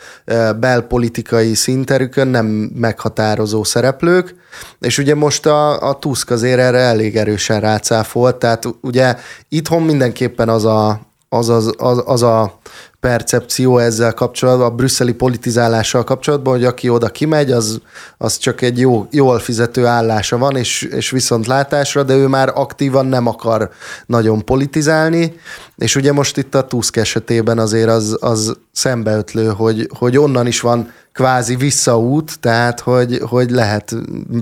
belpolitikai szinterükön nem meghatározó szereplők, és ugye most a, a Tusk azért erre elég erősen rácáfolt, tehát ugye itthon mindenképpen az a, az, az, az, az a percepció ezzel kapcsolatban, a brüsszeli politizálással kapcsolatban, hogy aki oda kimegy, az, az csak egy jó, jól fizető állása van, és, és viszont látásra, de ő már aktívan nem akar nagyon politizálni, és ugye most itt a Tusk esetében azért az, az szembeötlő, hogy, hogy onnan is van kvázi visszaút, tehát hogy, hogy lehet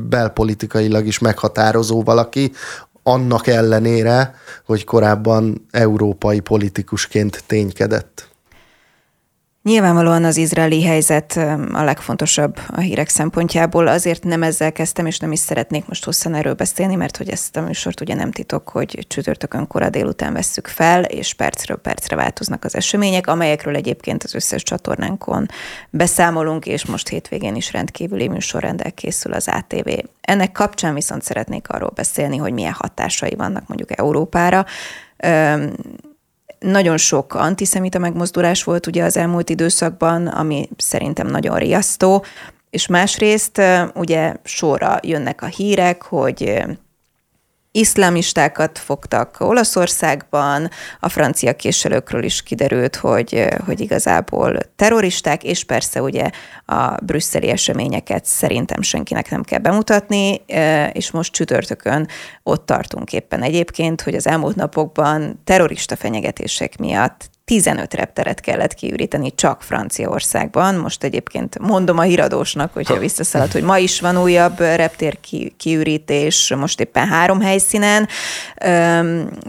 belpolitikailag is meghatározó valaki, annak ellenére, hogy korábban európai politikusként ténykedett. Nyilvánvalóan az izraeli helyzet a legfontosabb a hírek szempontjából. Azért nem ezzel kezdtem, és nem is szeretnék most hosszan erről beszélni, mert hogy ezt a műsort ugye nem titok, hogy csütörtökön kora délután vesszük fel, és percről percre változnak az események, amelyekről egyébként az összes csatornánkon beszámolunk, és most hétvégén is rendkívüli műsorrendel készül az ATV. Ennek kapcsán viszont szeretnék arról beszélni, hogy milyen hatásai vannak mondjuk Európára nagyon sok antiszemita megmozdulás volt ugye az elmúlt időszakban, ami szerintem nagyon riasztó, és másrészt ugye sorra jönnek a hírek, hogy iszlámistákat fogtak Olaszországban, a francia késelőkről is kiderült, hogy, hogy igazából terroristák, és persze ugye a brüsszeli eseményeket szerintem senkinek nem kell bemutatni, és most csütörtökön ott tartunk éppen egyébként, hogy az elmúlt napokban terrorista fenyegetések miatt 15 repteret kellett kiüríteni csak Franciaországban. Most egyébként mondom a híradósnak, hogyha visszaszalad, hogy ma is van újabb reptér ki, kiürítés, most éppen három helyszínen.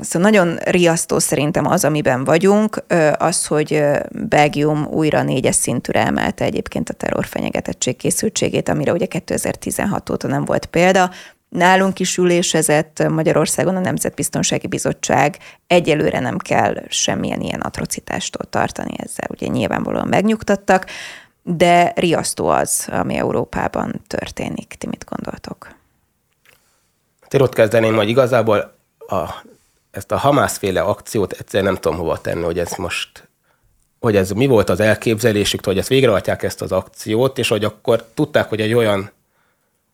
Szóval nagyon riasztó szerintem az, amiben vagyunk, az, hogy Belgium újra négyes szintűre emelte egyébként a terrorfenyegetettség készültségét, amire ugye 2016 óta nem volt példa. Nálunk is ülésezett Magyarországon a Nemzetbiztonsági Bizottság. Egyelőre nem kell semmilyen ilyen atrocitástól tartani ezzel, ugye nyilvánvalóan megnyugtattak, de riasztó az, ami Európában történik. Ti mit gondoltok? Hát én ott kezdeném, hogy igazából a, ezt a Hamászféle akciót egyszerűen nem tudom hova tenni, hogy ez most hogy ez mi volt az elképzelésük, hogy ezt végrehajtják ezt az akciót, és hogy akkor tudták, hogy egy olyan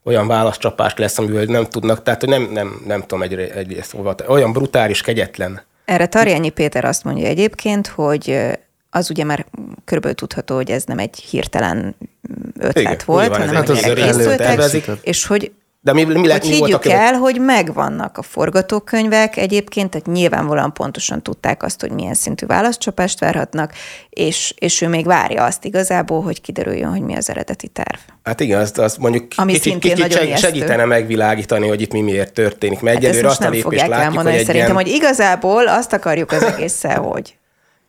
olyan válaszcsapás lesz, amivel nem tudnak, tehát hogy nem, nem, nem tudom egy, egy, szóval, olyan brutális, kegyetlen. Erre Tarjányi Péter azt mondja egyébként, hogy az ugye már körülbelül tudható, hogy ez nem egy hirtelen ötlet Igen, volt, hanem hát erre készültek, és hogy de mi, mi, hogy mi higgyük el, hogy megvannak a forgatókönyvek egyébként, tehát nyilvánvalóan pontosan tudták azt, hogy milyen szintű válaszcsapást várhatnak, és, és ő még várja azt igazából, hogy kiderüljön, hogy mi az eredeti terv. Hát igen, azt, azt mondjuk Ami kicsit, kicsit seg, segítene megvilágítani, hogy itt mi miért történik. Mert hát egyelőre azt a lépést látjuk, elmondani, hogy szerintem, ilyen... hogy igazából azt akarjuk az egészen, hogy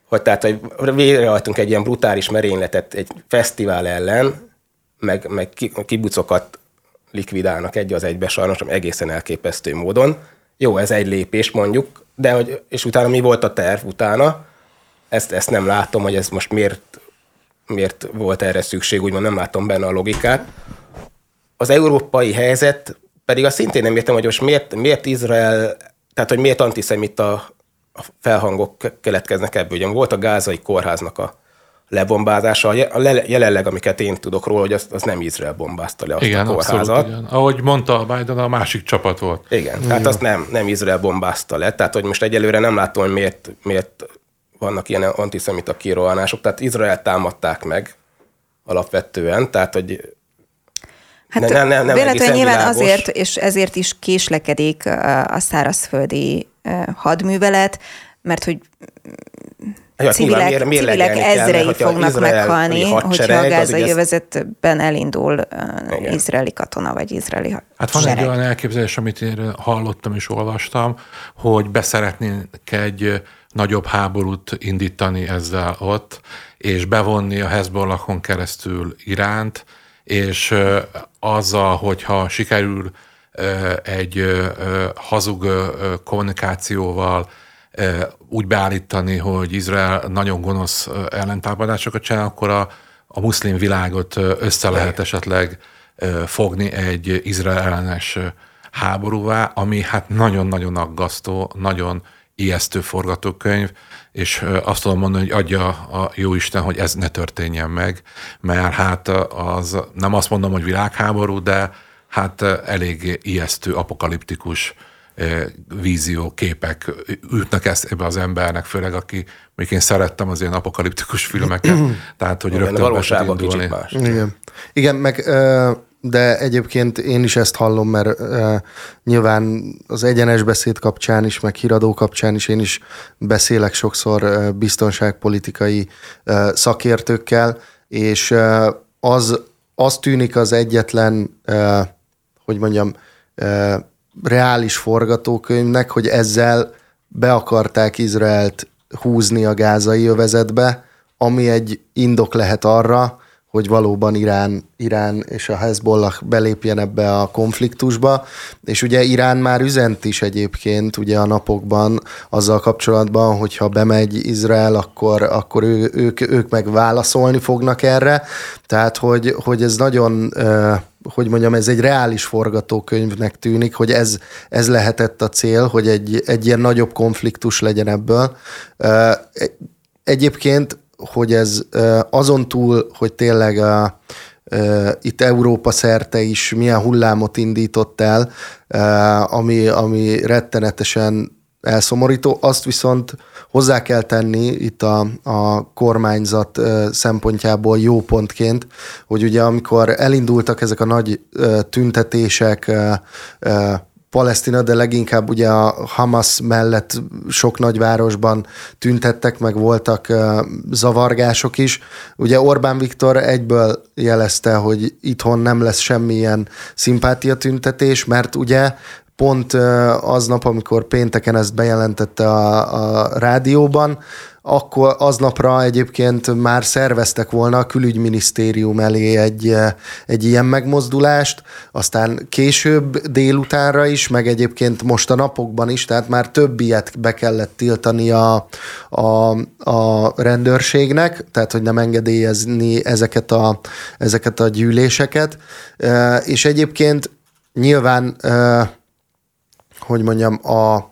hogy tehát, hogy végrehajtunk egy ilyen brutális merényletet egy fesztivál ellen, meg, meg kibucokat likvidálnak egy az egybe sajnos, egészen elképesztő módon. Jó, ez egy lépés mondjuk, de hogy, és utána mi volt a terv utána, ezt, ezt nem látom, hogy ez most miért miért volt erre szükség, úgymond nem látom benne a logikát. Az európai helyzet pedig azt szintén nem értem, hogy most miért, miért Izrael, tehát hogy miért antiszemita felhangok keletkeznek ebből. Ugye volt a gázai kórháznak a lebombázása, a jelenleg, amiket én tudok róla, hogy az, az nem Izrael bombázta le azt igen, a kórházat. Abszolút, igen. Ahogy mondta a Biden, a másik csapat volt. Igen, igen. tehát azt nem, nem Izrael bombázta le, tehát hogy most egyelőre nem látom, hogy miért, miért vannak ilyen antiszemita kirohanások, tehát Izrael támadták meg alapvetően, tehát hogy Hát ne, ne, nem véletlenül nyilván világos. azért, és ezért is késlekedik a szárazföldi hadművelet, mert hogy Ja, civilek, miért, miért civilek ezrei kell, fognak Izrael, meghalni, hogyha a gázai övezetben elindul Igen. izraeli katona, vagy izraeli Hát van egy olyan elképzelés, amit én hallottam és olvastam, hogy beszeretnénk egy nagyobb háborút indítani ezzel ott, és bevonni a Hezbollahon keresztül Iránt, és azzal, hogyha sikerül egy hazug kommunikációval úgy beállítani, hogy Izrael nagyon gonosz ellentámadásokat csinál, akkor a, a muszlim világot össze lehet esetleg fogni egy Izrael ellenes háborúvá, ami hát nagyon-nagyon aggasztó, nagyon ijesztő forgatókönyv, és azt tudom mondani, hogy adja a jó Isten, hogy ez ne történjen meg, mert hát az nem azt mondom, hogy világháború, de hát elég ijesztő, apokaliptikus vízió, képek ütnek ezt ebbe az embernek, főleg aki, még én szerettem az ilyen apokaliptikus filmeket, tehát hogy rögtön valóságban kicsit más. Igen. Igen, meg de egyébként én is ezt hallom, mert uh, nyilván az egyenes beszéd kapcsán is, meg híradó kapcsán is én is beszélek sokszor uh, biztonságpolitikai uh, szakértőkkel, és uh, az, az tűnik az egyetlen, uh, hogy mondjam, uh, reális forgatókönyvnek, hogy ezzel be akarták Izraelt húzni a gázai övezetbe, ami egy indok lehet arra, hogy valóban Irán, Irán és a Hezbollah belépjen ebbe a konfliktusba, és ugye Irán már üzent is egyébként ugye a napokban azzal kapcsolatban, hogyha bemegy Izrael, akkor, akkor ő, ők, ők meg válaszolni fognak erre, tehát hogy, hogy ez nagyon hogy mondjam, ez egy reális forgatókönyvnek tűnik, hogy ez, ez lehetett a cél, hogy egy, egy ilyen nagyobb konfliktus legyen ebből. Egyébként hogy ez azon túl, hogy tényleg a, itt Európa szerte is milyen hullámot indított el, ami, ami rettenetesen elszomorító, azt viszont hozzá kell tenni itt a, a kormányzat szempontjából jó pontként, hogy ugye amikor elindultak ezek a nagy tüntetések, Palesztina, de leginkább ugye a Hamas mellett sok nagyvárosban tüntettek, meg voltak zavargások is. Ugye Orbán Viktor egyből jelezte, hogy itthon nem lesz semmilyen szimpátia tüntetés, mert ugye pont aznap, amikor pénteken ezt bejelentette a, a rádióban, akkor aznapra egyébként már szerveztek volna a külügyminisztérium elé egy, egy ilyen megmozdulást, aztán később délutánra is, meg egyébként most a napokban is, tehát már több ilyet be kellett tiltani a, a, a rendőrségnek, tehát hogy nem engedélyezni ezeket a, ezeket a gyűléseket, és egyébként nyilván, hogy mondjam, a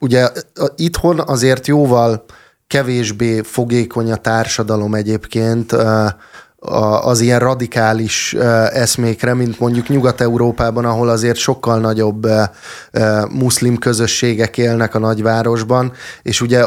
ugye itthon azért jóval kevésbé fogékony a társadalom egyébként az ilyen radikális eszmékre, mint mondjuk Nyugat-Európában, ahol azért sokkal nagyobb muszlim közösségek élnek a nagyvárosban, és ugye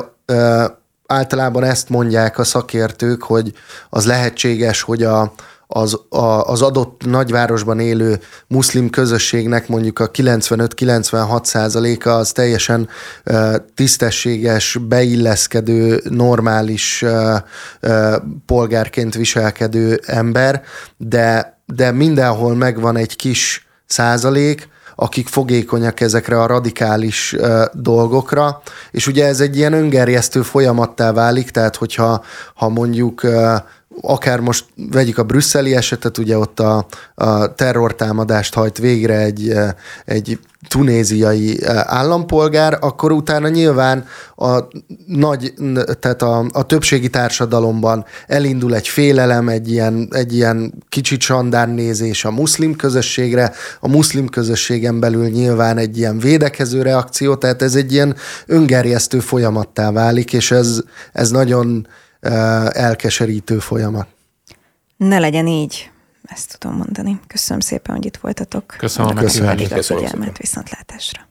általában ezt mondják a szakértők, hogy az lehetséges, hogy a, az, a, az adott nagyvárosban élő muszlim közösségnek mondjuk a 95-96 százaléka az teljesen uh, tisztességes, beilleszkedő, normális uh, uh, polgárként viselkedő ember, de, de mindenhol megvan egy kis százalék, akik fogékonyak ezekre a radikális uh, dolgokra, és ugye ez egy ilyen öngerjesztő folyamattá válik, tehát hogyha ha mondjuk uh, akár most vegyük a brüsszeli esetet, ugye ott a, a terrortámadást hajt végre egy, egy tunéziai állampolgár, akkor utána nyilván a nagy, tehát a, a többségi társadalomban elindul egy félelem, egy ilyen, egy ilyen kicsit sandárnézés a muszlim közösségre, a muszlim közösségen belül nyilván egy ilyen védekező reakció, tehát ez egy ilyen öngerjesztő folyamattá válik, és ez, ez nagyon elkeserítő folyamat. Ne legyen így, ezt tudom mondani. Köszönöm szépen, hogy itt voltatok. Köszönöm, Köszönöm. Köszönöm. a figyelmet, viszontlátásra.